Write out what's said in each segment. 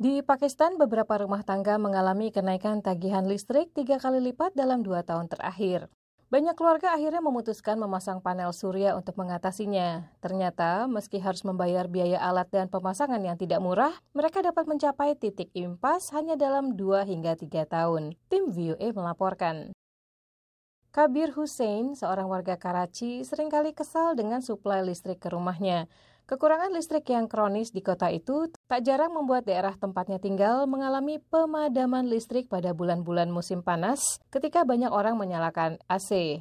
Di Pakistan, beberapa rumah tangga mengalami kenaikan tagihan listrik tiga kali lipat dalam dua tahun terakhir. Banyak keluarga akhirnya memutuskan memasang panel surya untuk mengatasinya. Ternyata, meski harus membayar biaya alat dan pemasangan yang tidak murah, mereka dapat mencapai titik impas hanya dalam dua hingga tiga tahun. Tim VOA melaporkan. Kabir Hussein, seorang warga Karachi, sering kali kesal dengan suplai listrik ke rumahnya. Kekurangan listrik yang kronis di kota itu tak jarang membuat daerah tempatnya tinggal mengalami pemadaman listrik pada bulan-bulan musim panas ketika banyak orang menyalakan AC.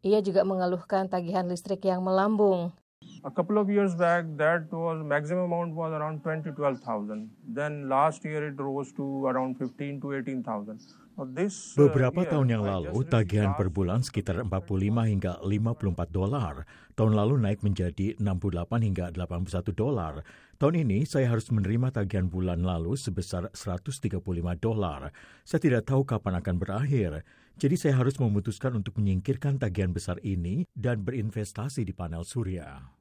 Ia juga mengeluhkan tagihan listrik yang melambung. A couple of years back, that was maximum amount was around 20 to 12,000. Then last year it rose to around 15 to 18,000. Uh, Beberapa tahun yang lalu, tagihan per bulan sekitar 45 hingga 54 dolar. Tahun lalu naik menjadi 68 hingga 81 dolar. Tahun ini saya harus menerima tagihan bulan lalu sebesar 135 dolar. Saya tidak tahu kapan akan berakhir. Jadi saya harus memutuskan untuk menyingkirkan tagihan besar ini dan berinvestasi di panel surya.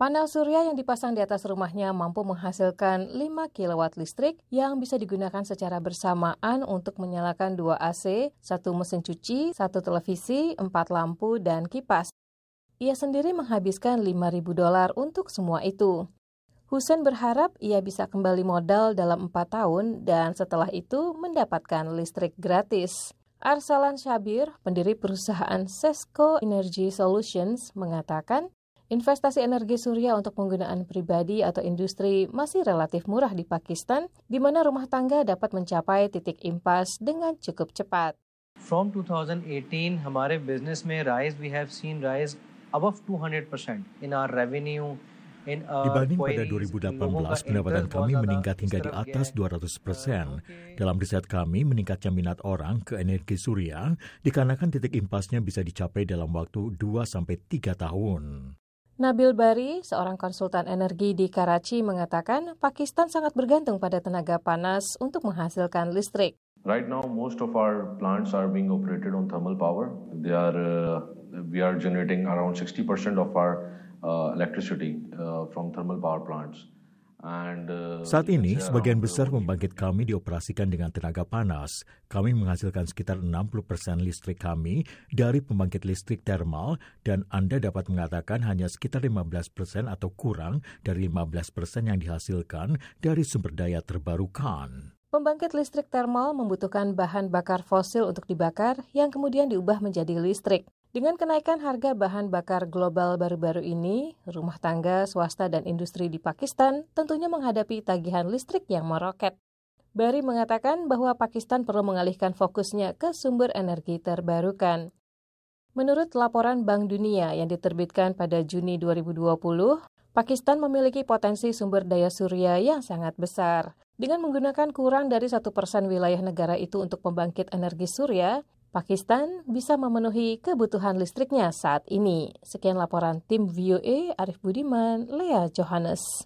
Panel surya yang dipasang di atas rumahnya mampu menghasilkan 5 kW listrik yang bisa digunakan secara bersamaan untuk menyalakan dua AC, satu mesin cuci, satu televisi, empat lampu, dan kipas. Ia sendiri menghabiskan 5.000 dolar untuk semua itu. Hussein berharap ia bisa kembali modal dalam empat tahun dan setelah itu mendapatkan listrik gratis. Arsalan Syabir, pendiri perusahaan Sesco Energy Solutions, mengatakan investasi energi surya untuk penggunaan pribadi atau industri masih relatif murah di Pakistan, di mana rumah tangga dapat mencapai titik impas dengan cukup cepat. From 2018, हमारे business में rise we have seen rise above 200% in our revenue Dibanding pada 2018, pendapatan kami meningkat hingga di atas 200 persen. Dalam riset kami, meningkatnya minat orang ke energi surya dikarenakan titik impasnya bisa dicapai dalam waktu 2-3 tahun. Nabil Bari, seorang konsultan energi di Karachi, mengatakan Pakistan sangat bergantung pada tenaga panas untuk menghasilkan listrik. Right now, most of our plants are being operated on thermal power. They are, uh, we are generating around 60% of our uh, electricity uh, from thermal power plants. Uh, Saat ini, sebagian besar pembangkit kami dioperasikan dengan tenaga panas. Kami menghasilkan sekitar 60 persen listrik kami dari pembangkit listrik termal dan Anda dapat mengatakan hanya sekitar 15 persen atau kurang dari 15 persen yang dihasilkan dari sumber daya terbarukan. Pembangkit listrik termal membutuhkan bahan bakar fosil untuk dibakar yang kemudian diubah menjadi listrik. Dengan kenaikan harga bahan bakar global baru-baru ini, rumah tangga, swasta, dan industri di Pakistan tentunya menghadapi tagihan listrik yang meroket. Bari mengatakan bahwa Pakistan perlu mengalihkan fokusnya ke sumber energi terbarukan. Menurut laporan Bank Dunia yang diterbitkan pada Juni 2020, Pakistan memiliki potensi sumber daya surya yang sangat besar. Dengan menggunakan kurang dari satu persen wilayah negara itu untuk pembangkit energi surya, Pakistan bisa memenuhi kebutuhan listriknya saat ini. Sekian laporan tim VOA Arif Budiman, Lea Johannes.